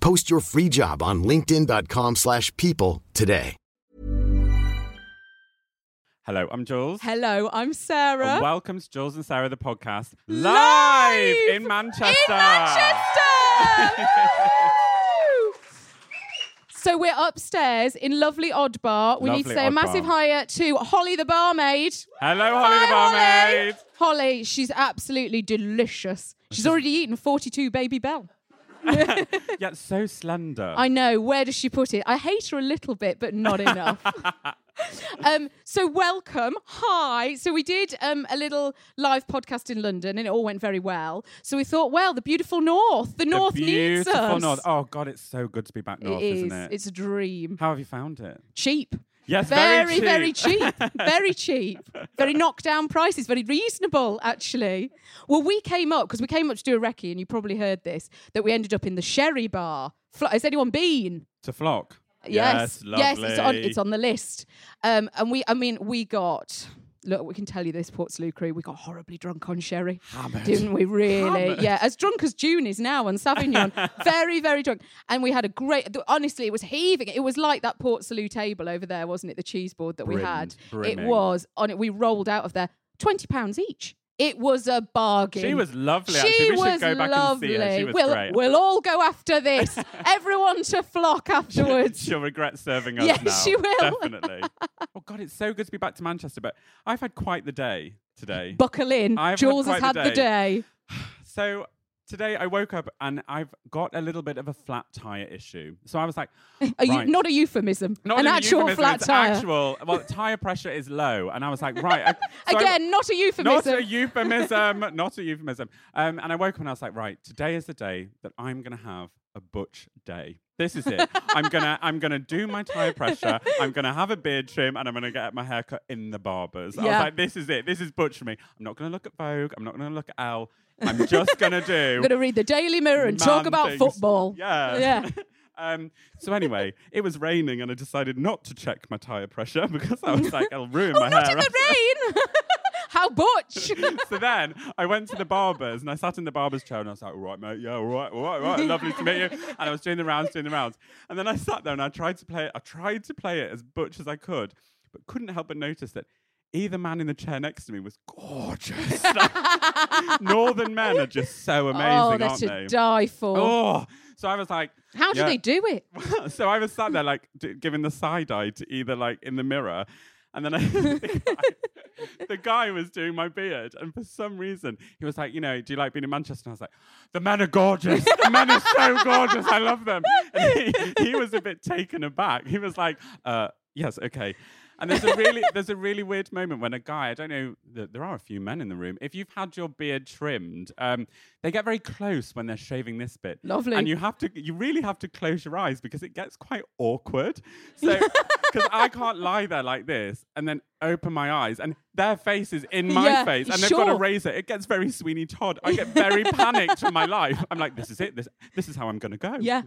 Post your free job on linkedin.com/people slash people today. Hello, I'm Jules. Hello, I'm Sarah. And welcome to Jules and Sarah, the podcast, live, Live in Manchester. In Manchester! So we're upstairs in lovely Odd Bar. We need to Lovely say a Odd massive Bar. hiya to Holly the barmaid. Hello, Holly the Hi, barmaid. Holly. Holly, she's absolutely delicious. She's already eaten 42 Babybel. Yeah, so slender. I know. Where does she put it? I hate her a little bit, but not enough. um, so welcome. Hi. So we did um, a little live podcast in London, and it all went very well. So we thought, well, the beautiful North, the, The North needs beautiful us. North. Oh God, it's so good to be back north, it is. isn't it? It's a dream. How have you found it? Cheap. Yes, Very, very very cheap. cheap. very cheap. Very knockdown prices. Very reasonable, actually. Well, we came up because we came up to do a recce, and you probably heard this that we ended up in the Sherry Bar. Flo- Has anyone been? To flock. Yes, yes, yes, it's on it's on the list. Um, and we, I mean, we got. Look, we can tell you this, Portslade crew. We got horribly drunk on sherry, Hammered. didn't we? Really? Hammered. Yeah, as drunk as June is now on Sauvignon. very, very drunk. And we had a great. th- Honestly, it was heaving. It was like that Port Salut table over there, wasn't it? The cheese board that we had. Brimmed, It was on it. We rolled out of there. Twenty pounds each. It was a bargain. She was lovely. She actually, we was should go back lovely. and see her. She was we'll, great. we'll all go after this. Everyone to flock afterwards. She'll regret serving us Yes, now. she will. Definitely. oh God, it's so good to be back to Manchester. But I've had quite the day today. Buckle in. I've had Jules has quite had the the day. So today I woke up and I've got a little bit of a flat tire issue. So I was like, Are you, not a euphemism. not an a actual euphemism, flat tire. Actual, well, tire pressure is low, and I was like, right. I- so I- Again, not a euphemism. Not a euphemism. not a euphemism. Um, and I woke up and I was like, right, today is the day that I'm gonna have a butch day. This is it. I'm gonna I'm gonna do my tire pressure. I'm gonna have a beard trim and I'm gonna get my hair cut in the barbers. I was Yeah. like, this is it. This is butch for me. I'm not gonna look at Vogue. I'm not gonna look at Elle. I'm just gonna do I'm going to read the Daily Mirror and talk about things. football. Yeah. Yeah. um, so anyway, it was raining and I decided not to check my tire pressure because I was like, I'll ruin my Oh, not hair. in the rain. How butch. so then I went to the barbers and I sat in the barber's chair and I was like, all right, mate, yeah, all right, all right, all right, lovely to meet you. And I was doing the rounds, doing the rounds. And then I sat there and I tried to play it, I tried to play it as butch as I could, but couldn't help but notice that either man in the chair next to me was gorgeous. Northern men are just so amazing, oh, they're aren't to they? die for. Oh, so I was like, How do yeah. they do it? so I was sat there like d- giving the side eye to either like in the mirror, and then I, the, guy, the guy was doing my beard, and for some reason he was like, you know, do you like being in Manchester? And I was like, the men are gorgeous. The men are so gorgeous. I love them. And he, he was a bit taken aback. He was like, uh, yes, okay. And there's a really there's a really weird moment when a guy I don't know there are a few men in the room. If you've had your beard trimmed, um, they get very close when they're shaving this bit. Lovely. And you have to you really have to close your eyes because it gets quite awkward. So because I can't lie there like this and then open my eyes and their face is in my Yeah, face and they've got a sure. razor. It gets very Sweeney Todd. I get very panicked in my life. I'm like, this is it. This this is how I'm gonna go. Yeah.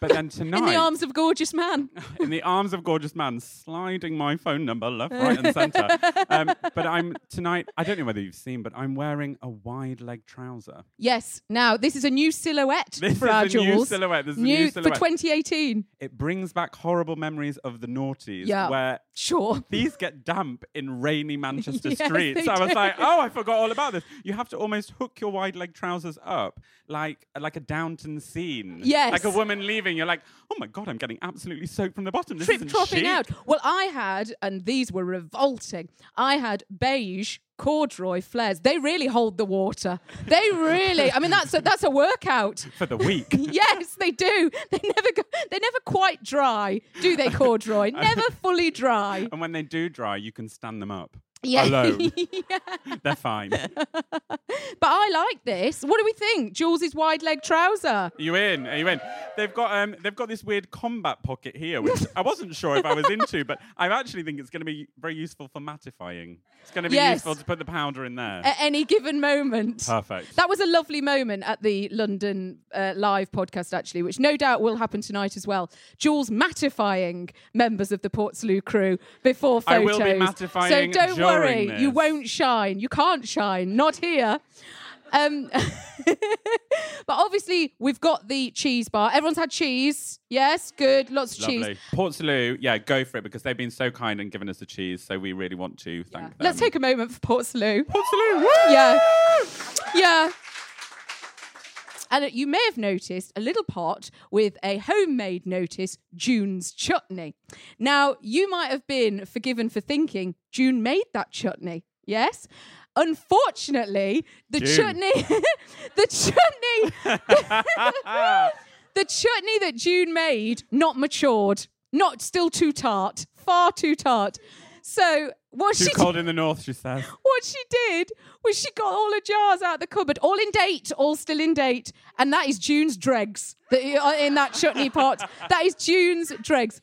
But then tonight In the arms of gorgeous man. in the arms of gorgeous man, sliding my phone number left, right, and centre. Um, but I'm tonight. I don't know whether you've seen, but I'm wearing a wide leg trouser. Yes. Now, this is a new silhouette This for is our a new silhouette. This is a new for 2018. It brings back horrible memories of the noughties, Yeah. where Sure. these get damp in rainy Manchester Yes, streets. they I was like, oh, I forgot all about this. You have to almost hook your wide leg trousers up like like a Downton scene. Yes. Like a woman leaving leaving, you're like, oh my god, I'm getting absolutely soaked from the bottom. This trip isn't tropping out. Well, I had, and these were revolting. I had beige corduroy flares. They really hold the water. They really. I mean, that's a, that's a workout. for the week. Yes, they do. They never go. They never quite dry, do they? Corduroy never fully dry. and when they do dry, you can stand them up. Yeah. Alone. yeah. They're fine. But I like this. What do we think? Jules's wide leg trouser. Are you in? Are you in? They've got um they've got this weird combat pocket here, which I wasn't sure if I was into, but I actually think it's going to be very useful for mattifying. It's going to be Yes. useful to put the powder in there. At any given moment. Perfect. That was a lovely moment at the London uh, live podcast, actually, which no doubt will happen tonight as well. Jules mattifying members of the Portslade crew before photos. I will be mattifying So don't during worry, you won't shine. You can't shine, not here. Um, but obviously, we've got the cheese bar. Everyone's had cheese. Yes, good. Lots of cheese. Lovely. Port Salut, yeah, go for it because they've been so kind and given us the cheese, so we really want to thank them. Let's take a moment for Port Salut. Port Salut. woo! Yeah. Yeah. And you may have noticed a little pot with a homemade notice, June's chutney. Now, you might have been forgiven for thinking June made that chutney. Yes? Unfortunately, the June. chutney, the chutney, the chutney that June made, not matured, not still too tart, far too tart. So, what Too she cold in the north, she says. what she did was she got all her jars out of the cupboard, all in date, all still in date, and that is June's dregs that uh, in that chutney pot. That is June's dregs.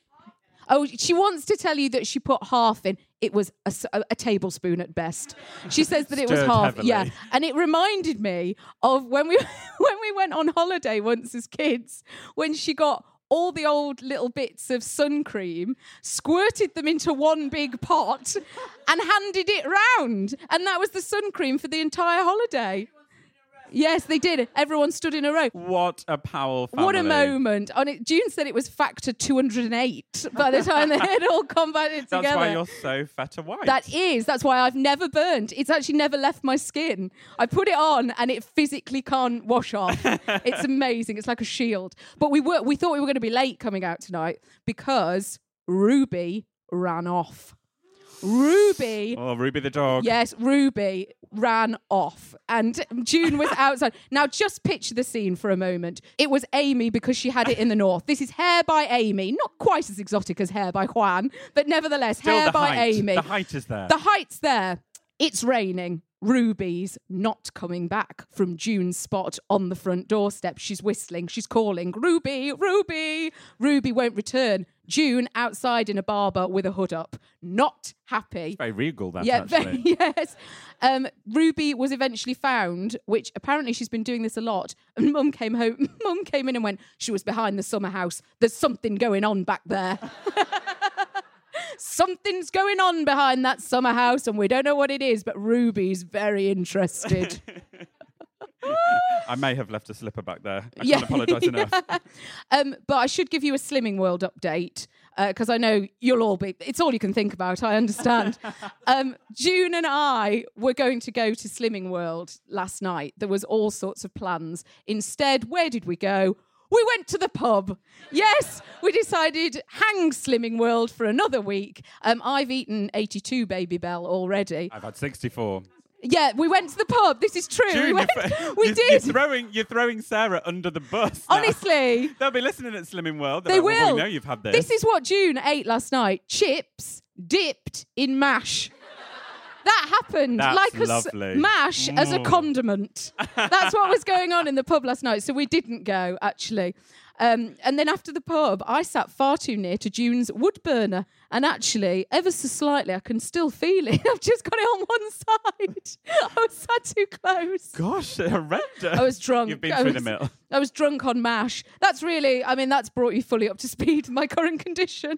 Oh, she wants to tell you that she put half in. It was a tablespoon at best. She says that it was half. heavily. Yeah, and it reminded me of when we when we went on holiday once as kids, when she got all the old little bits of sun cream, squirted them into one big pot, and handed it round. And that was the sun cream for the entire holiday. Yes, they did. Everyone stood in a row. What a powerful family. What a moment. On it, June said it was factor 208 by the time they had all combated together. That's why you're so feta white. That is. That's why I've never burned. It's actually never left my skin. I put it on and it physically can't wash off. it's amazing. It's like a shield. But we were we thought we were going to be late coming out tonight because Ruby ran off. Ruby Oh, Ruby the dog. Yes, Ruby ran off and June was outside. Now, just picture the scene for a moment. It was Amy because she had it in the north. This is Hair by Amy. Not quite as exotic as Hair by Juan, but nevertheless, Still Hair by height. Amy. The height is there. The height's there. It's raining. Ruby's not coming back from June's spot on the front doorstep. She's whistling. She's calling, Ruby, Ruby. Ruby won't return. June outside in a barber with a hood up. Not happy. Very regal, that Yeah, actually. very, yes. Um, Ruby was eventually found, which apparently she's been doing this a lot. And Mum came home. Mum came in and went, "She was behind the summer house. There's something going on back there. Something's going on behind that summer house, and we don't know what it is. But Ruby's very interested. I may have left a slipper back there. I Yeah. can't apologise enough. um, but I should give you a Slimming World update because I know you'll all be. It's all you can think about. I understand. um, June and I were going to go to Slimming World last night. There was all sorts of plans. Instead, where did we go? We went to the pub. Yes, we decided hang Slimming World for another week. Um, I've eaten 82 Babybel already. I've had 64. Yeah, we went to the pub. This is true. we went, we you're, did. You're throwing, you're throwing Sarah under the bus. now. Honestly. They'll be listening at Slimming World. They're They like, well, will. we know you've had this. This is what June ate last night: chips dipped in mash. That happened That's like a lovely. mash as a Mm. condiment. That's what was going on in the pub last night. So we didn't go actually. Um, and then after the pub, I sat far too near to June's wood burner, and actually, ever so slightly, I can still feel it. I've just got it on one side. I was sat too close. Gosh, horrendous. I was drunk. You've been I through was, the mill. I was drunk on mash. That's really, I mean, that's brought you fully up to speed with my current condition.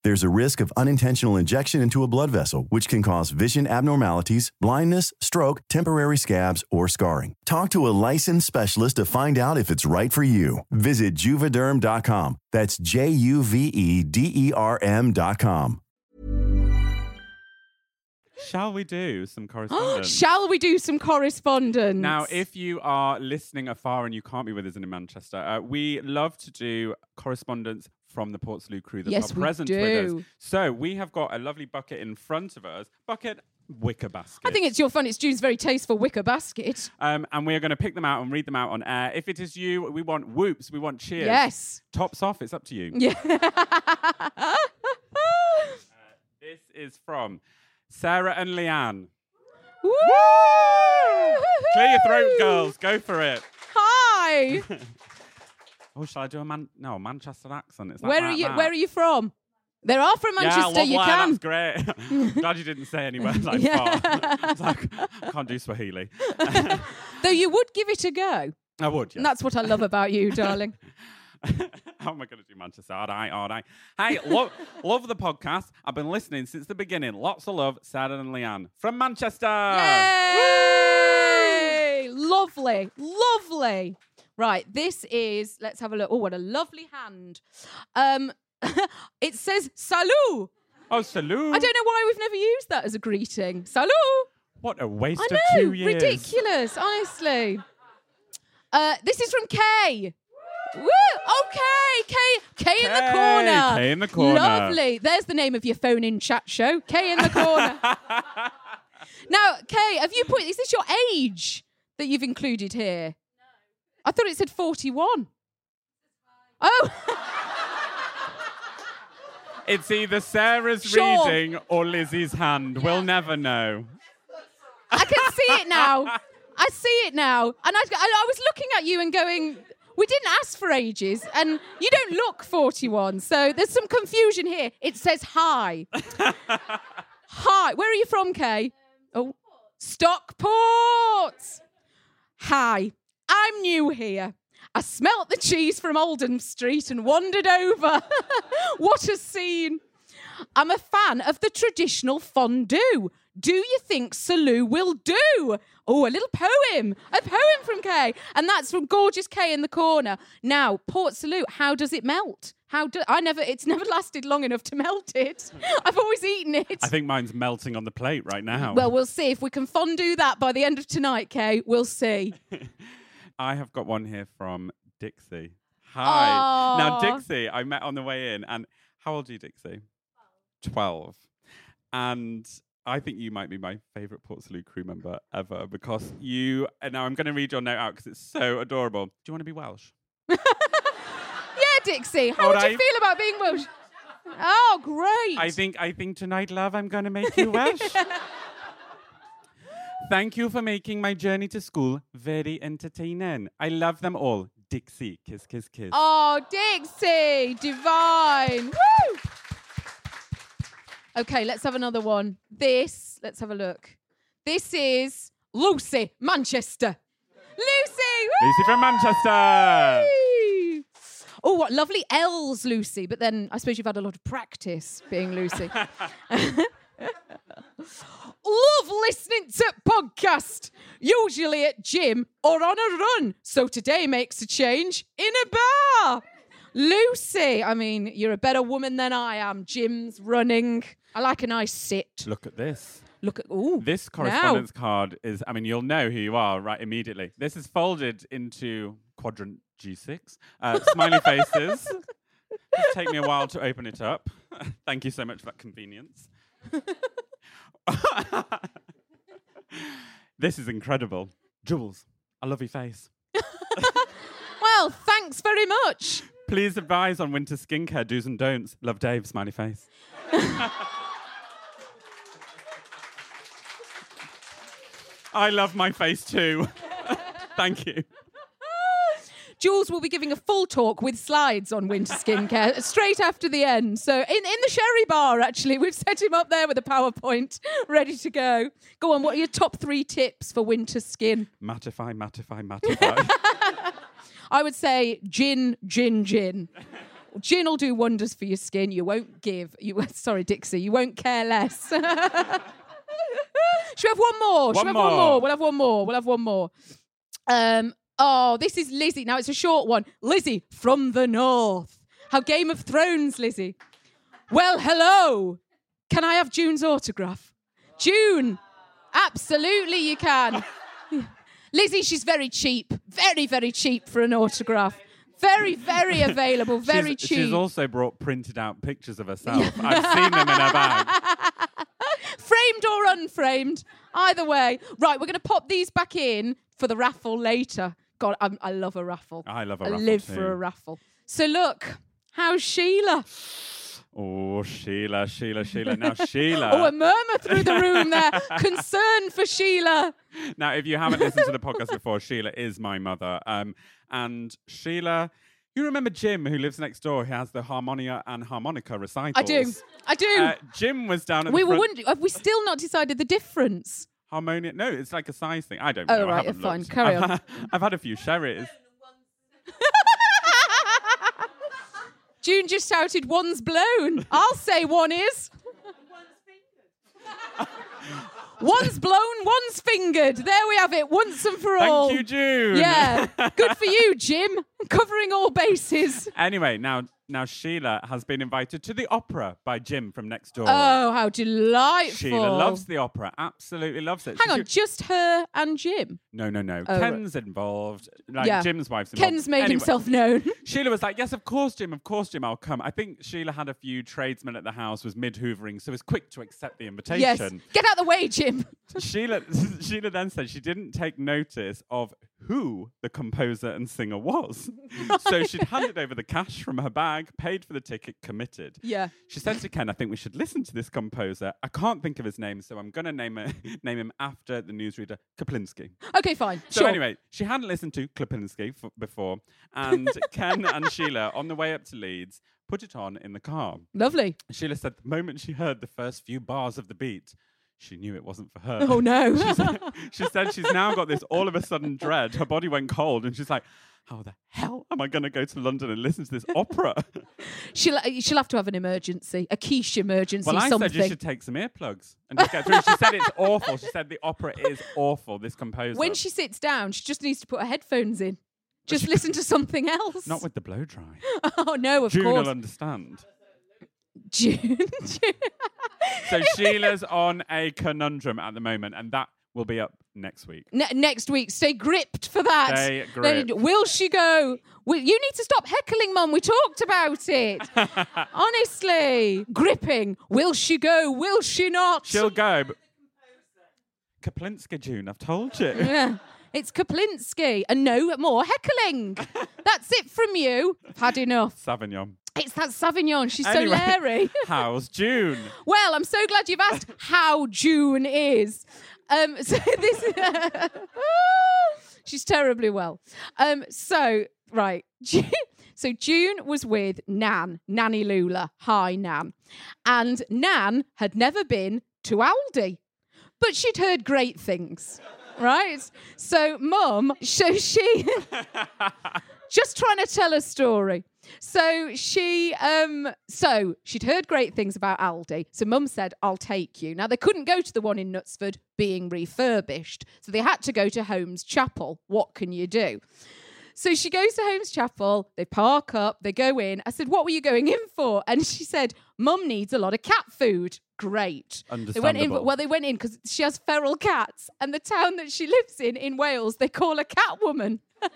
There's a risk of unintentional injection into a blood vessel, which can cause vision abnormalities, blindness, stroke, temporary scabs, or scarring. Talk to a licensed specialist to find out if it's right for you. Visit juvederm.com. That's J U V E D E R M.com. Shall we do some correspondence? Shall we do some correspondence? Now, if you are listening afar and you can't be with us in Manchester, uh, we love to do correspondence from the Portslade crew that Yes, are present with us. do. So we have got a lovely bucket in front of us. Bucket, wicker basket. I think it's your fun. It's June's very tasteful wicker basket. Um, and we are going to pick them out and read them out on air. If it is you, we want whoops, we want cheers. Yes. Tops off, it's up to you. Yeah. This is from Sarah and Leanne. Woo! Clear your throat, girls. Go for it. Hi. Oh, shall I do a man? No, a Manchester accent. Is that where are like you? that? Where are you from? There are from Yeah, Manchester. you lovely, can. That's great. Glad you didn't say anywhere like Yeah. far. I was like, I can't do Swahili. Though you would give it a go. I would, yeah. And that's what I love about you, darling. How am I going to do Manchester? All right, all right. Hey, love, love the podcast. I've been listening since the beginning. Lots of love, Sarah and Leanne from Manchester. Yay! Lovely, lovely. Right, this is. Let's have a look. Oh, what a lovely hand. Um, it says "salut." Oh, salute. I don't know why we've never used that as a greeting. Salut. What a waste I of know, two years. ridiculous. Honestly. Uh, this is from Kay. Woo! Okay, Kay, Kay in the corner. Kay in the corner. Lovely. There's the name of your phone in chat show. Kay in the corner. now, Kay, have you put? Is this your age that you've included here? I thought it said 41. Oh. It's either Sarah's Sure. reading or Lizzie's hand. We'll never know. I can see it now. I see it now. And I, I, I was looking at you and going, we didn't ask for ages, and you don't look 41. So there's some confusion here. It says hi. hi. Where are you from, Kay? Oh, Stockport. Hi. I'm new here. I smelt the cheese from Oldham Street and wandered over. what a scene. I'm a fan of the traditional fondue. Do you think Salut will do? Oh, a little poem. A poem from Kay. And that's from gorgeous Kay in the corner. Now, Port Salut, how does it melt? How do I never it's never lasted long enough to melt it. I've always eaten it. I think mine's melting on the plate right now. well, we'll see if we can fondue that by the end of tonight, Kay. We'll see. I have got one here from Dixie. Hi. Now, Dixie, I met on the way in, and how old are you, Dixie? 12. And I think you might be my favourite Port Salut crew member ever because you. And now I'm going to read your note out because it's so adorable. Do you want to be Welsh? Yeah, Dixie. How All would you right. feel about being Welsh? Oh, great. I think I think tonight, love, I'm gonna make you Welsh. Thank you for making my journey to school very entertaining. I love them all. Dixie, kiss, kiss, kiss. Oh, Dixie, divine. Woo! Okay, let's have another one. This, let's have a look. This is Lucy, Manchester. Lucy! woo! Lucy from Manchester. Oh, what lovely L's, Lucy. But then I suppose you've had a lot of practice being Lucy. Love listening to podcast, usually at gym or on a run. So today makes a change in a bar. Lucy, I mean, you're a better woman than I am. Gym's running. I like a nice sit. Look at this. Look at ooh. This correspondence card is, I mean, you'll know who you are right immediately. This is folded into quadrant G6. Uh, smiley faces. Just take me a while to open it up. Thank you so much for that convenience. this is incredible. Jules, I love your face. Well, thanks very much. Please advise on winter skincare do's and don'ts. Love Dave, smiley face. I love my face too. Thank you. Jules will be giving a full talk with slides on winter skincare straight after the end. So in, in the sherry bar, actually, we've set him up there with a PowerPoint ready to go. Go on, what are your top three tips for winter skin? Mattify, mattify, mattify. I would say gin, gin, gin. Gin will do wonders for your skin. You won't give. You sorry, Dixie. You won't care less. Should we have one more? Should One we have one more. more? We'll have one more. We'll have one more. Um. Oh, this is Lizzie. Now it's a short one. Lizzie from the north. How Game of Thrones, Lizzie. Well, hello. Can I have June's autograph? June. Absolutely, you can. Lizzie, she's very cheap. Very, very cheap for an autograph. Very, very available. Very she's, cheap. She's also brought printed out pictures of herself. I've seen them in her bag. framed or unframed. Either way. Right, we're going to pop these back in for the raffle later. God, I'm, I love a raffle. I love a I raffle I live too. for a raffle. So look, how's Sheila? Oh, Sheila, Sheila, Sheila. Now, Sheila. Oh, a murmur through the room there. Concern for Sheila. Now, if you haven't listened to the podcast before, Sheila is my mother. Um, and Sheila, you remember Jim, who lives next door? He has the harmonia and harmonica recitals. I do. I do. Uh, Jim was down at we the were front. wondering, have we still not decided the difference? Harmonia? No, it's like a size thing. I don't Oh, know. I right, haven't fine. looked. Carry I've on. I've had a few sherries. June just shouted, one's blown. I'll say one is. one's blown, one's fingered. There we have it, once and for all. Thank you, June. Yeah. Good for you, Jim. Covering all bases. Anyway, now now Sheila has been invited to the opera by Jim from next door. Oh, how delightful. Sheila loves the opera, absolutely loves it. Hang She- on, just her and Jim. No, no, no. Oh, right. Ken's involved. Like Yeah. Jim's wife's involved. Ken's made Anyway, himself known. Sheila was like, "Yes, of course, Jim. Of course, Jim. I'll come." I think Sheila had a few tradesmen at the house, was mid hoovering, so was quick to accept the invitation. yes. Get out the way, Jim. Sheila, Sheila then said she didn't take notice of who the composer and singer was. so she'd handed over the cash from her bag, paid for the ticket, committed. Yeah. She said to Ken, I think we should listen to this composer. I can't think of his name, so I'm going to name, it- name him after the newsreader, Kaplinsky. Okay, fine. So sure. anyway, she hadn't listened to Klipinski f- before, and Ken and Sheila, on the way up to Leeds, put it on in the car. Lovely. Sheila said the moment she heard the first few bars of the beat, she knew it wasn't for her. Oh, no. she, said, she said she's now got this all of a sudden dread. Her body went cold, and she's like, "How the hell am I going to go to London and listen to this opera?" she'll, uh, she'll have to have an emergency, a quiche emergency, well, I something. said you should take some earplugs and just get through. She said it's awful. She said the opera is awful. This composer. when she sits down, she just needs to put her headphones in. Just listen to something else. not with the blow dry. oh, no, of June course. will understand. June. So Sheila's on a conundrum at the moment, and that will be up next week. Ne- next week, stay gripped for that. Stay gripped. Will she go? Will, you need to stop heckling, Mum. We talked about it. Honestly, gripping. Will she go? Will she not? She'll go. But... Kaplinska, June, I've told you. Yeah. It's Kaplinsky. And no more heckling. That's it from you. I've had enough. Sauvignon. It's that Sauvignon. She's Anyway. so leery. How's June? Well, I'm so glad you've asked how June is. Um, so this she's terribly well. Um, so right, so June was with Nan, Nanny Lula. Hi, Nan, and Nan had never been to Aldi, but she'd heard great things. Right, so Mum, so she just trying to tell a story. So she, um, so she'd heard great things about Aldi. So Mum said, "I'll take you." Now they couldn't go to the one in Knutsford being refurbished, so they had to go to Holmes Chapel. What can you do? So she goes to Holmes Chapel. They park up. They go in. I said, "What were you going in for?" And she said, "Mum needs a lot of cat food." Great. They went in. Well, they went in because she has feral cats, and the town that she lives in in Wales, they call her Catwoman.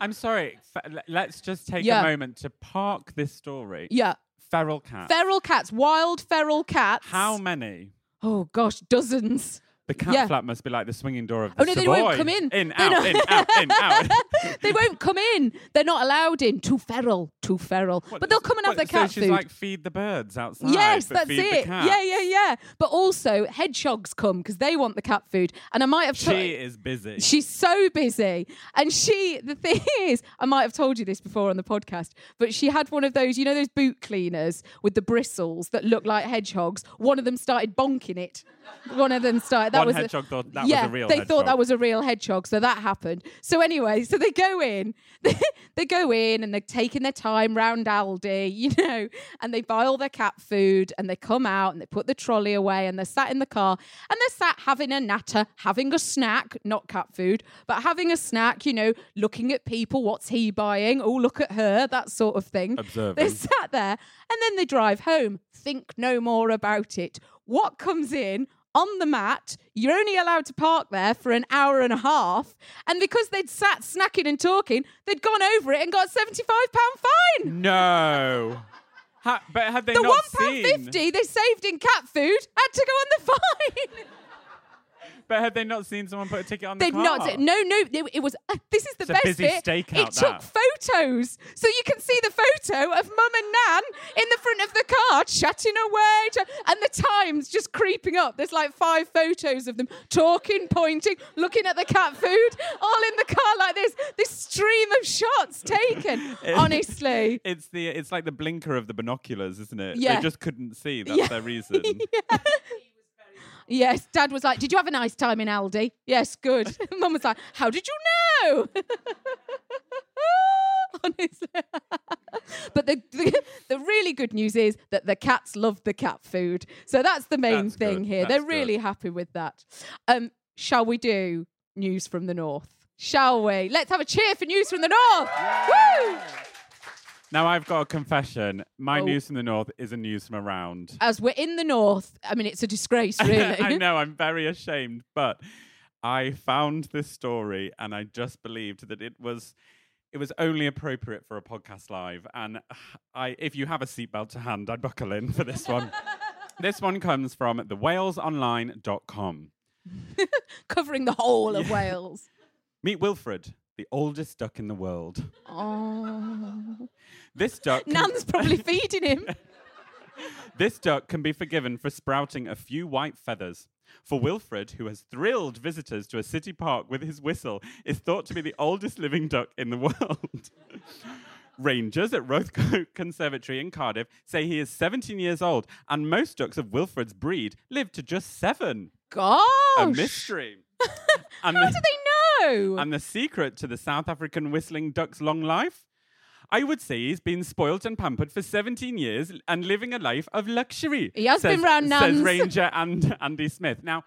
I'm sorry. F- let's just take Yeah. a moment to park this story. Yeah, Feral cats. feral cats, wild feral cats. How many? Oh gosh, dozens. The cat Yeah. flap must be like the swinging door of the Oh no, they won't come in. In, out, in, out, in, out. they won't come in. They're not allowed in. Too feral. Too feral. What, but they'll come and have what, their cat so she's food. like feed the birds outside. Yes, that's it. Yeah, yeah, yeah. But also hedgehogs come because they want the cat food. And I might have She is busy. She's so busy. And she, the thing is, I might have told you this before on the podcast, but she had one of those, you know, those boot cleaners with the bristles that look like hedgehogs. One of them started bonking it. One of them started. That One was a- thought that was yeah, a real they thought that was a real hedgehog, so that happened. So anyway, so they go in, they go in, and they're taking their time round Aldi, you know, and they buy all their cat food, and they come out and they put the trolley away, and they're sat in the car, and they're sat having a natter, having a snack, not cat food, but having a snack, you know, looking at people, what's he buying? Oh, look at her, that sort of thing. Observing. They're sat there, and then they drive home. Think no more about it. What comes in? On the mat, you're only allowed to park there for an hour and a half. And because they'd sat snacking and talking, they'd gone over it and got a £75 fine. No. Ha- but had they The not £1.50 seen? they saved in cat food had to go on the fine. But had they not seen someone put a ticket on the car? They'd car? not. No, no. It, it was. Uh, this is the It's a best busy bit. stakeout, it took that. photos, so you can see the photo of Mum and Nan in the front of the car chatting away, ch- and the Times just creeping up. There's like five photos of them talking, pointing, looking at the cat food, all in the car like this. This stream of shots taken. Honestly. It's the it's like the blinker of the binoculars, isn't it? Yeah. They just couldn't see. That's Yeah. their reason. Yes, Dad was like, "Did you have a nice time in Aldi?" Yes, good. Mum was like, "How did you know?" Honestly, but the, the the really good news is that the cats love the cat food, so that's the main That's thing good, here. that's They're good. really happy with that. Um, shall we do news from the north? Shall we? Let's have a cheer for news from the north. Woo! Now I've got a confession. My Oh. news from the north isn't news from around. As we're in the north, I mean, it's a disgrace, really. I know, I'm very ashamed, but I found this story and I just believed that it was it was only appropriate for a podcast live. And I if you have a seatbelt to hand, I'd buckle in for this one. this one comes from thewalesonline.com. Covering the whole of Wales. Meet Wilfred, the oldest duck in the world. Oh. This duck Nan's probably feeding him. This duck can be forgiven for sprouting a few white feathers. For Wilfred, who has thrilled visitors to a city park with his whistle, is thought to be the oldest living duck in the world. Rangers at Roath Park Conservatory in Cardiff say he is 17 years old, and most ducks of Wilfred's breed live to just seven. Gosh. A mystery. How do they and the secret to the South African whistling duck's long life? I would say he's been spoilt and pampered for 17 years and living a life of luxury. He has says, been round says Nan's. Ranger and Andy Smith. Now,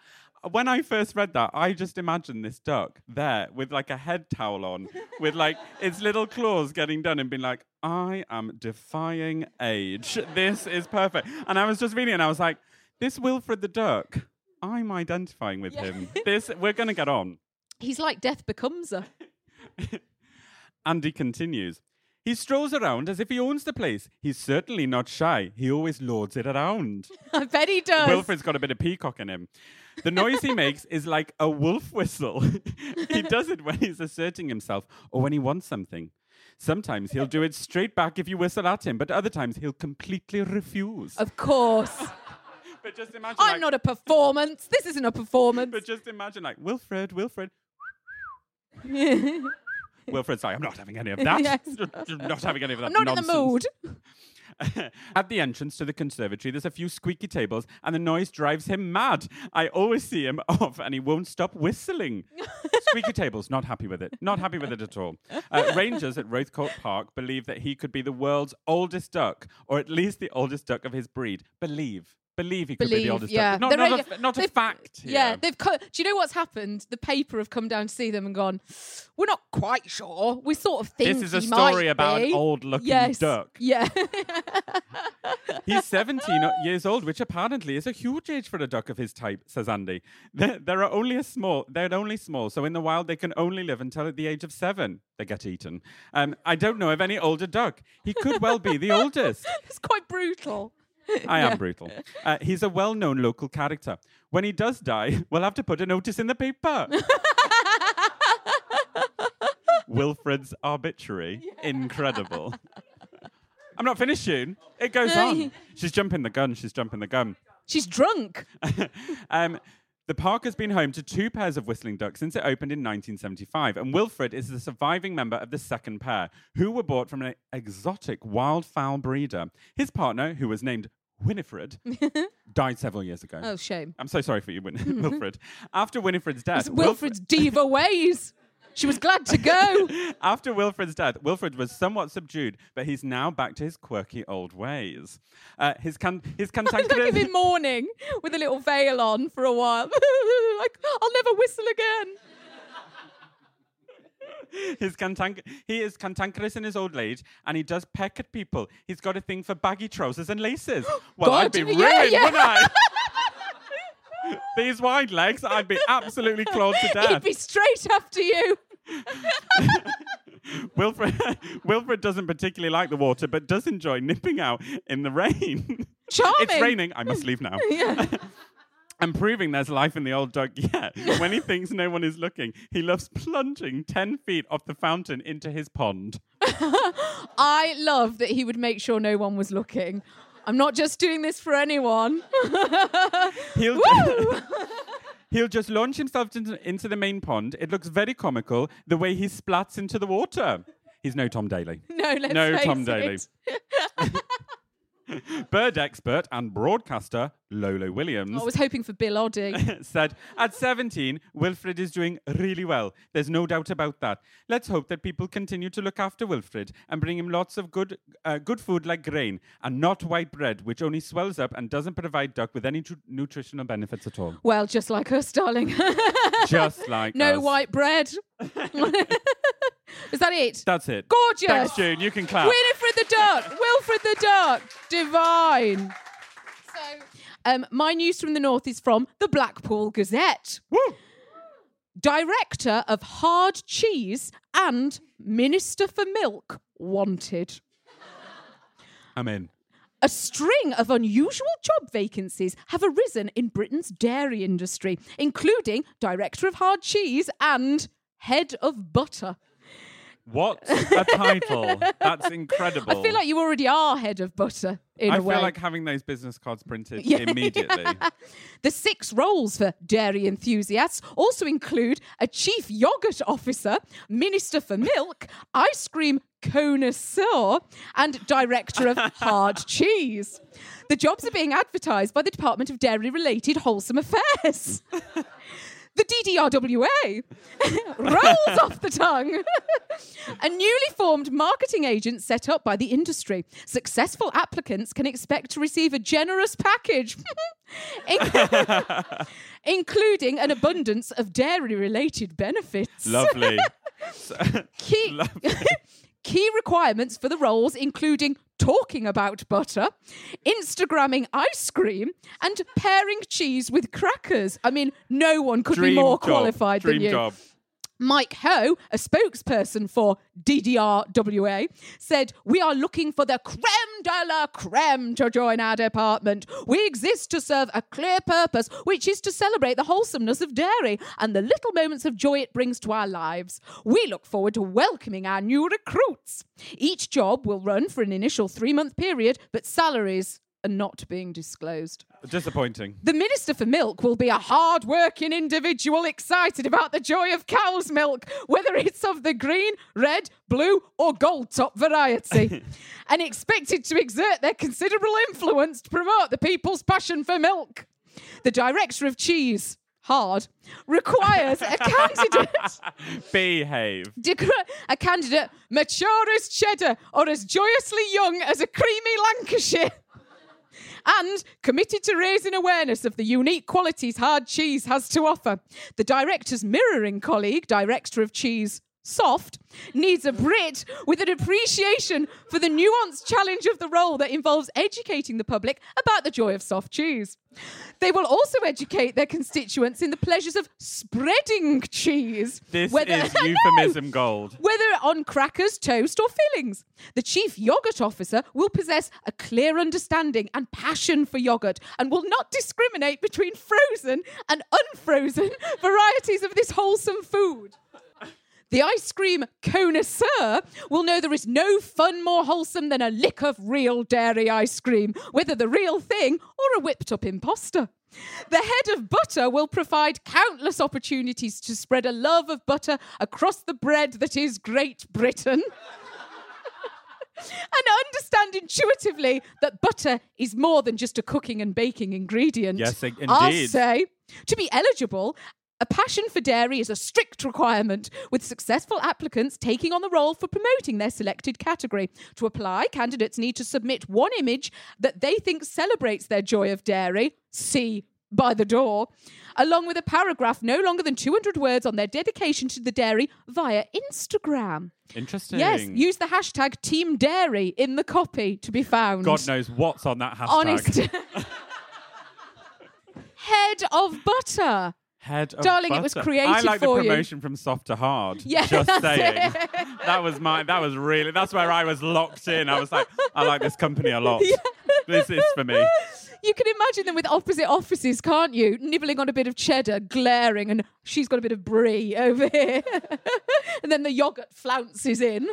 when I first read that, I just imagined this duck there with like a head towel on, with like its little claws getting done and being like, I am defying age. This is perfect. And I was just reading it and I was like, this Wilfred the duck, I'm identifying with him. This we're gonna get on. He's like death becomes her. Andy continues. He strolls around as if he owns the place. He's certainly not shy. He always lords it around. I bet he does. Wilfred's got a bit of peacock in him. The noise he makes is like a wolf whistle. he does it when he's asserting himself or when he wants something. Sometimes he'll do it straight back if you whistle at him, but other times he'll completely refuse. Of course. but just imagine, I'm like, not a performance. This isn't a performance. but just imagine, like Wilfred, Wilfred. Wilfred's like, I'm not having any of that. Yes. not having any of that. I'm not in the mood. At the entrance to the conservatory, there's a few squeaky tables, and the noise drives him mad. I always see him off, and he won't stop whistling. squeaky tables, not happy with it. Not happy with it at all. Uh, rangers at Roath Park believe that he could be the world's oldest duck, or at least the oldest duck of his breed. Believe. Believe he could be the oldest yeah. Not, They're not, a, not a fact. Here. Yeah, they've. Co- Do you know what's happened? The paper have come down to see them and gone. We're not quite sure. We sort of think This is a story about an old-looking yes. duck. Yeah. He's 17 years old, which apparently is a huge age for a duck of his type, says Andy. There, there are only a small, they're only small, so in the wild they can only live until at the age of seven. They get eaten. Um, I don't know of any older duck. He could well be the oldest. it's quite brutal. I am brutal. Uh, he's a well known local character. When he does die, we'll have to put a notice in the paper. Wilfred's arbitrary. Incredible. I'm not finished soon. It goes on. She's jumping the gun. She's jumping the gun. She's drunk. um, the park has been home to two pairs of whistling ducks since it opened in 1975, and Wilfred is the surviving member of the second pair, who were bought from an exotic wildfowl breeder. His partner, who was named Winifred, died several years ago. Oh, shame. I'm so sorry for you, Win- Wilfred. After Winifred's death, It's Wilfred's diva ways. She was glad to go. After Wilfred's death, Wilfred was somewhat subdued, but he's now back to his quirky old ways. Uh, his can- his him cantankerous in mourning with a little veil on for a while. like, I'll never whistle again. his cantank- he is cantankerous in his old age, and he does peck at people. He's got a thing for baggy trousers and laces. Well, I'd God, be ruined, yeah, yeah. wouldn't I? These wide legs, I'd be absolutely clawed to death. He'd be straight after you. Wilfred, Wilfred doesn't particularly like the water, but does enjoy nipping out in the rain. Charming. it's raining. I must leave now. And proving there's life in the old dog yet. When he thinks no one is looking, he loves plunging 10 feet off the fountain into his pond. I love that he would make sure no one was looking. I'm not just doing this for anyone. He'll, he'll just launch himself into, into the main pond. It looks very comical the way he splats into the water. He's no Tom Daley. no, let's no face Tom it. Bird expert and broadcaster Iolo Williams I was hoping for Bill Oddie. said, At 17, Wilfred is doing really well. There's no doubt about that. Let's hope that people continue to look after Wilfred and bring him lots of good, uh, good food like grain and not white bread, which only swells up and doesn't provide duck with any tru- nutritional benefits at all. well, just like us, darling. Just like no us. white bread. Is that it? That's it. Gorgeous. Thanks, June. You can clap. Winifred the Duck, Wilfred the Duck, divine. So, um, my news from the north is from the Blackpool Gazette. Woo! Director of Hard Cheese and Minister for Milk wanted. I'm in. A string of unusual job vacancies have arisen in Britain's dairy industry, including Director of Hard Cheese and Head of Butter. What a title. That's incredible. I feel like you already are Head of Butter in I a feel like having those business cards printed Yeah. immediately. The six roles for dairy enthusiasts also include a chief yogurt officer, minister for milk, ice cream connoisseur, and director of hard cheese. The jobs are being advertised by the Department of Dairy Related Wholesome Affairs. The DDRWA rolls off the tongue. a newly formed marketing agent set up by the industry. Successful applicants can expect to receive a generous package, in- including an abundance of dairy related benefits. Lovely. Key, Lovely. Key requirements for the roles including talking about butter, Instagramming ice cream, and pairing cheese with crackers. I mean, no one could Dream be more job. qualified Dream than you. job. Mike Ho, a spokesperson for DDRWA, said, We are looking for the creme de la creme to join our department. We exist to serve a clear purpose, which is to celebrate the wholesomeness of dairy and the little moments of joy it brings to our lives. We look forward to welcoming our new recruits. Each job will run for an initial three month period, but salaries are not being disclosed. Disappointing. The Minister for Milk will be a hard working individual excited about the joy of cow's milk, whether it's of the green, red, blue, or gold top variety, and expected to exert their considerable influence to promote the people's passion for milk. The Director of Cheese, hard, requires a candidate. Behave. a candidate mature as cheddar or as joyously young as a creamy Lancashire. And committed to raising awareness of the unique qualities hard cheese has to offer. The director's mirroring colleague, director of cheese, Soft, needs a Brit with an appreciation for the nuanced challenge of the role that involves educating the public about the joy of soft cheese. They will also educate their constituents in the pleasures of spreading cheese. This whether- is euphemism gold. whether on crackers, toast, or fillings. The chief yogurt officer will possess a clear understanding and passion for yogurt and will not discriminate between frozen and unfrozen varieties of this wholesome food. The ice cream connoisseur will know there is no fun more wholesome than a lick of real dairy ice cream, whether the real thing or a whipped up imposter. The head of butter will provide countless opportunities to spread a love of butter across the bread that is Great Britain. and understand intuitively that butter is more than just a cooking and baking ingredient. Yes, in- I'll say, to be eligible, a passion for dairy is a strict requirement, with successful applicants taking on the role for promoting their selected category. To apply, candidates need to submit one image that they think celebrates their joy of dairy. See by the door, along with a paragraph no longer than 200 words on their dedication to the dairy via Instagram. Interesting. Yes, use the hashtag Team Dairy in the copy to be found. God knows what's on that hashtag. Honest. Head of butter. Head Darling, it was butter. created I like the you. promotion from soft to hard. Yeah, just that's saying. it. that was my. That was really. That's where I was locked in. I was like, I like this company a lot. This is for me. You can imagine them with opposite offices, can't you? Nibbling on a bit of cheddar, glaring, and she's got a bit of brie over here. and then the yogurt flounces in.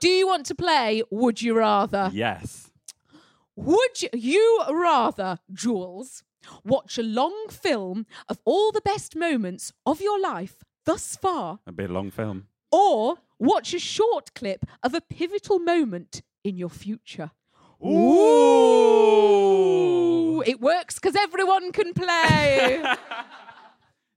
Do you want to play Would You Rather? Yes. Would you rather, Jules, watch a long film of all the best moments of your life thus far, A bit long film. or watch a short clip of a pivotal moment in your future? Ooh. It works because everyone can play.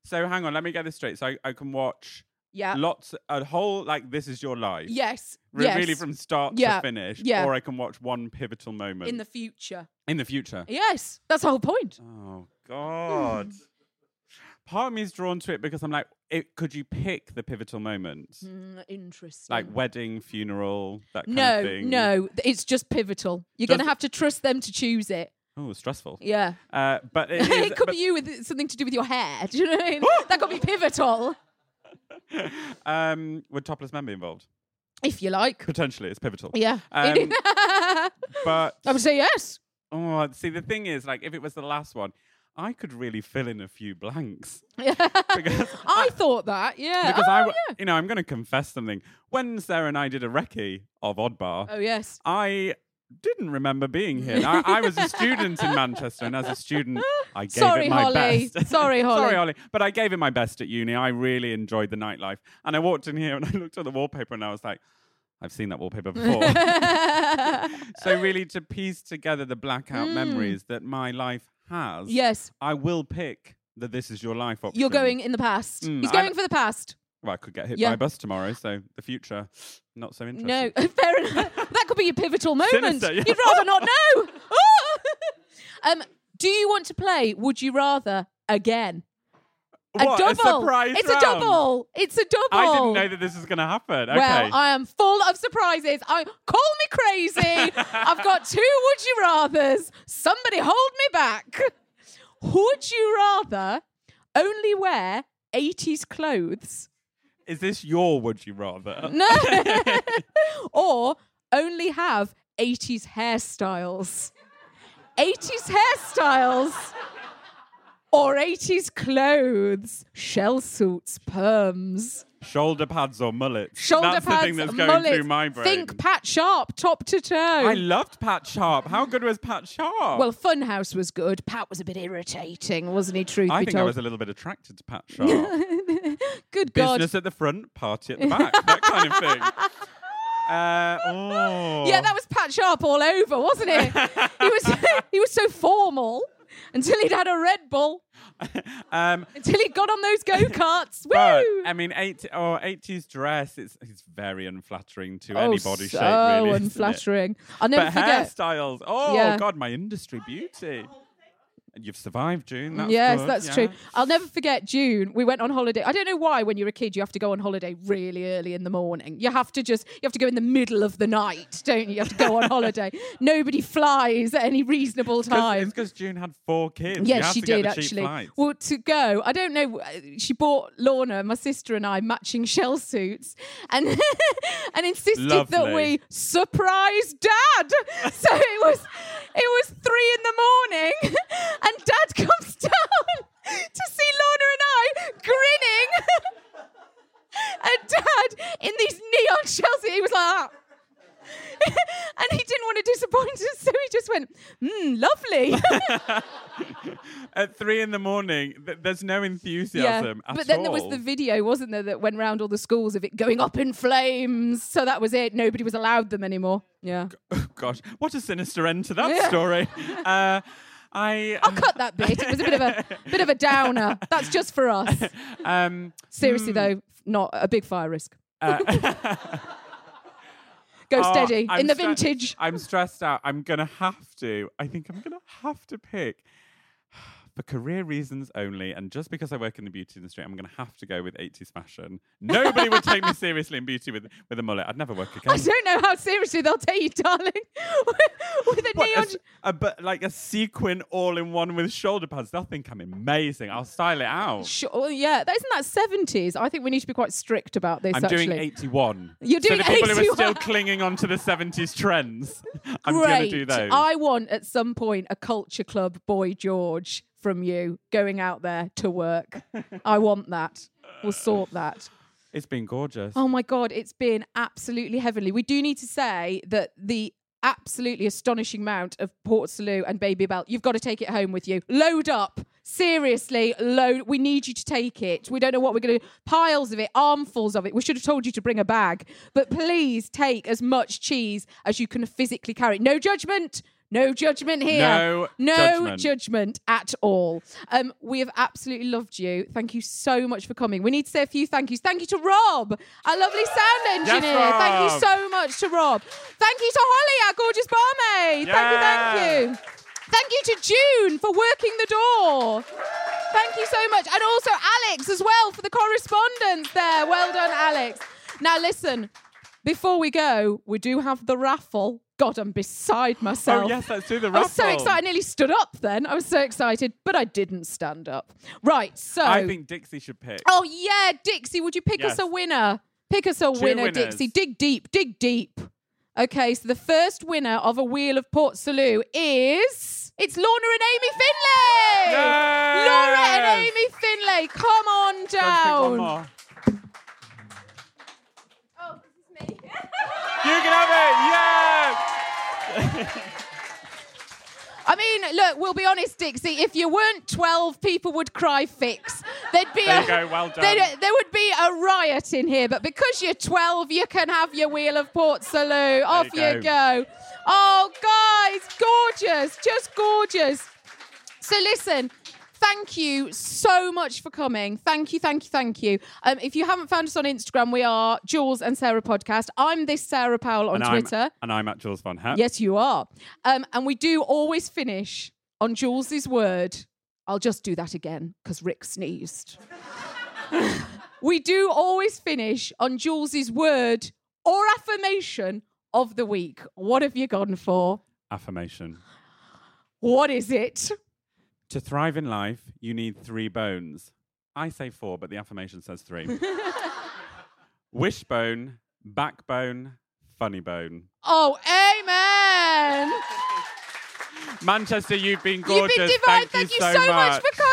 So hang on, let me get this straight. So I, I can watch yeah. lots, a whole like this is your life. yes. Re- yes. Really from start Yeah, to finish. yeah. Or I can watch one pivotal moment in the future. in the future. Yes, that's the whole point. Oh God. Part of me is drawn to it because I'm like, it, could you pick the pivotal moments? Mm, interesting. Like wedding, funeral, that kind no, of thing. no, no. it's just pivotal. You're going to have to trust them to choose it. Oh, stressful. Yeah. Uh, but it, is, it could but, be you with something to do with your hair. Do you know what I mean? that could be pivotal, um, would topless men be involved? if you like. Potentially, it's pivotal. Yeah. Um, But I would say yes. oh, see, the thing is, like, if it was the last one, I could really fill in a few blanks Yeah. because I thought that. Yeah. because oh, I, yeah. you know, I'm going to confess something. When Sarah and I did a recce of Oddbar, Oh yes. I didn't remember being here. I, I was a student in Manchester, and as a student, I gave Sorry, it my Holly. best. Sorry, Holly. Sorry, Holly. But I gave it my best at uni. I really enjoyed the nightlife. And I walked in here and I looked at the wallpaper and I was like, I've seen that wallpaper before. so really, to piece together the blackout memories that my life has, Mm. yes. I will pick that "This Is Your Life" option. You're going in the past. Mm, He's I- going for the past. Well, I could get hit Yeah. by a bus tomorrow, so the future, not so interesting. No, fair enough. Could be a pivotal moment. Sinister, yeah. You'd rather not know. um, do you want to play Would You Rather again? What, a a double. surprise it's round? a double. It's a double. I didn't know that this was going to happen. Okay. Well, I am full of surprises. I call me crazy. I've got two would you rather's. Somebody hold me back. Would you rather only wear 80s clothes. Is this your would you rather? No. or only have 80s hairstyles. 80s hairstyles. Or 80s clothes, shell suits, perms, Shoulder pads or mullets? shoulder that's pads, the thing that's going mullets. through my brain. Think Pat Sharp, top to toe. I loved Pat Sharp. How good was Pat Sharp? well, Funhouse was good. Pat was a bit irritating, wasn't he? Truth I be think I was a little bit attracted to Pat Sharp. good God. Business at the front, party at the back, that kind of thing. Uh, oh. Yeah, that was Pat Sharp all over, wasn't it? he was he was so formal until he'd had a Red Bull, um, until he got on those go karts. Woo! I mean, 80, or 80s dress, it's, it's very unflattering to oh, any body so shape, really. isn't unflattering. I'll never But forget. hairstyles, oh Yeah. God, my industry beauty. And You've survived, June. That's yes, good, that's yeah. true. I'll never forget June. We went on holiday. I don't know why when you're a kid you have to go on holiday really early in the morning. You have to just you have to go in the middle of the night, don't you? You have to go on holiday. Nobody flies at any reasonable time. It's because June had four kids. Yes, she did actually. Well, to go, I don't know. uh, She bought Lorna, my sister, and I matching shell suits, and and insisted that we surprise Dad. so it was it was three in the morning, and Dad comes down to see Lorna and I grinning, and Dad in these neon shell suits. He was like. "Ah." And he didn't want to disappoint us, so he just went, "Hmm, lovely." At three in the morning, th- there's no enthusiasm at but then there was the video, wasn't there, that went round all the schools of it going up in flames. So that was it. Nobody was allowed them anymore. Yeah. Oh, Gosh, what a sinister end to that Yeah. story. Uh, I I'll cut that bit. It was a bit of a bit of a downer. That's just for us. um, Seriously though, not a big fire risk. uh, Go oh, steady I'm in the stre- vintage. I'm stressed out. I'm gonna have to. I think I'm gonna have to pick. For career reasons only, and just because I work in the beauty industry, I'm going to have to go with 80s fashion. Nobody would take me seriously in beauty with with a mullet. I'd never work again. I don't know how seriously they'll take you, darling. With a What, a neon. s- a, but like a sequin all in one with shoulder pads. They'll think I'm amazing. I'll style it out. Sure, yeah, that isn't that seventies. I think we need to be quite strict about this. I'm actually. doing 81. You're doing so the people who are still clinging on to the 70s trends, I'm going to do those. I want at some point a culture club boy George from you going out there to work. I want that. We'll sort that. It's been gorgeous. Oh my God, it's been absolutely heavenly. We do need to say that the absolutely astonishing amount of Port Salut and Babybel, you've got to take it home with you. Load up. Seriously, load. We need you to take it. We don't know what we're going to do. Piles of it, armfuls of it. We should have told you to bring a bag. But please take as much cheese as you can physically carry. No judgment. No judgment here. No no judgment. judgment at all. Um, we have absolutely loved you. Thank you so much for coming. We need to say a few thank yous. Thank you to Rob, our lovely sound engineer. Thank you so much to Rob. Thank you to Holly, our gorgeous barmaid. Thank you, thank you. Thank you to June for working the door. Thank you so much. And also Alex as well for the correspondence there. Well done, Alex. Now listen, before we go, we do have the raffle. God, I'm beside myself. Oh, yes, let's do the raffle. I was so excited. I nearly stood up then. I was so excited, but I didn't stand up. Right, so. I think Dixie should pick. Oh, yeah, Dixie, would you pick us a winner? Pick us a Two winner, winners. Dixie. Dig deep, dig deep. Okay, so the first winner of a Wheel of Port Salut is. It's Lorna and Amy Finlay! Yes! Laura and Amy Finlay, come on down. You can have it. Yes. I mean, look, we'll be honest, Dixie. If you weren't 12, people would cry fix. There'd be There a, you go, well done. there'd- be a riot in here. But because you're 12, you can have your wheel of Port Salut. Off you you go. Oh, guys, gorgeous. Just gorgeous. So listen. Thank you so much for coming. Thank you, thank you, thank you. Um, if you haven't found us on Instagram, we are Jules and Sarah Podcast. I'm this Sarah Powell on and Twitter. I'm, and I'm at Jules Von Hep. Yes, you are. Um, and we do always finish on Jules's word. I'll just do that again because Rick sneezed. we do always finish on Jules's word or affirmation of the week. What have you gone for? Affirmation. What is it? To thrive in life, you need three bones I say four, but the affirmation says three. Wishbone, backbone, funny bone. Oh, amen. Manchester, you've been gorgeous. You've been divine. Thank, you so much. for coming.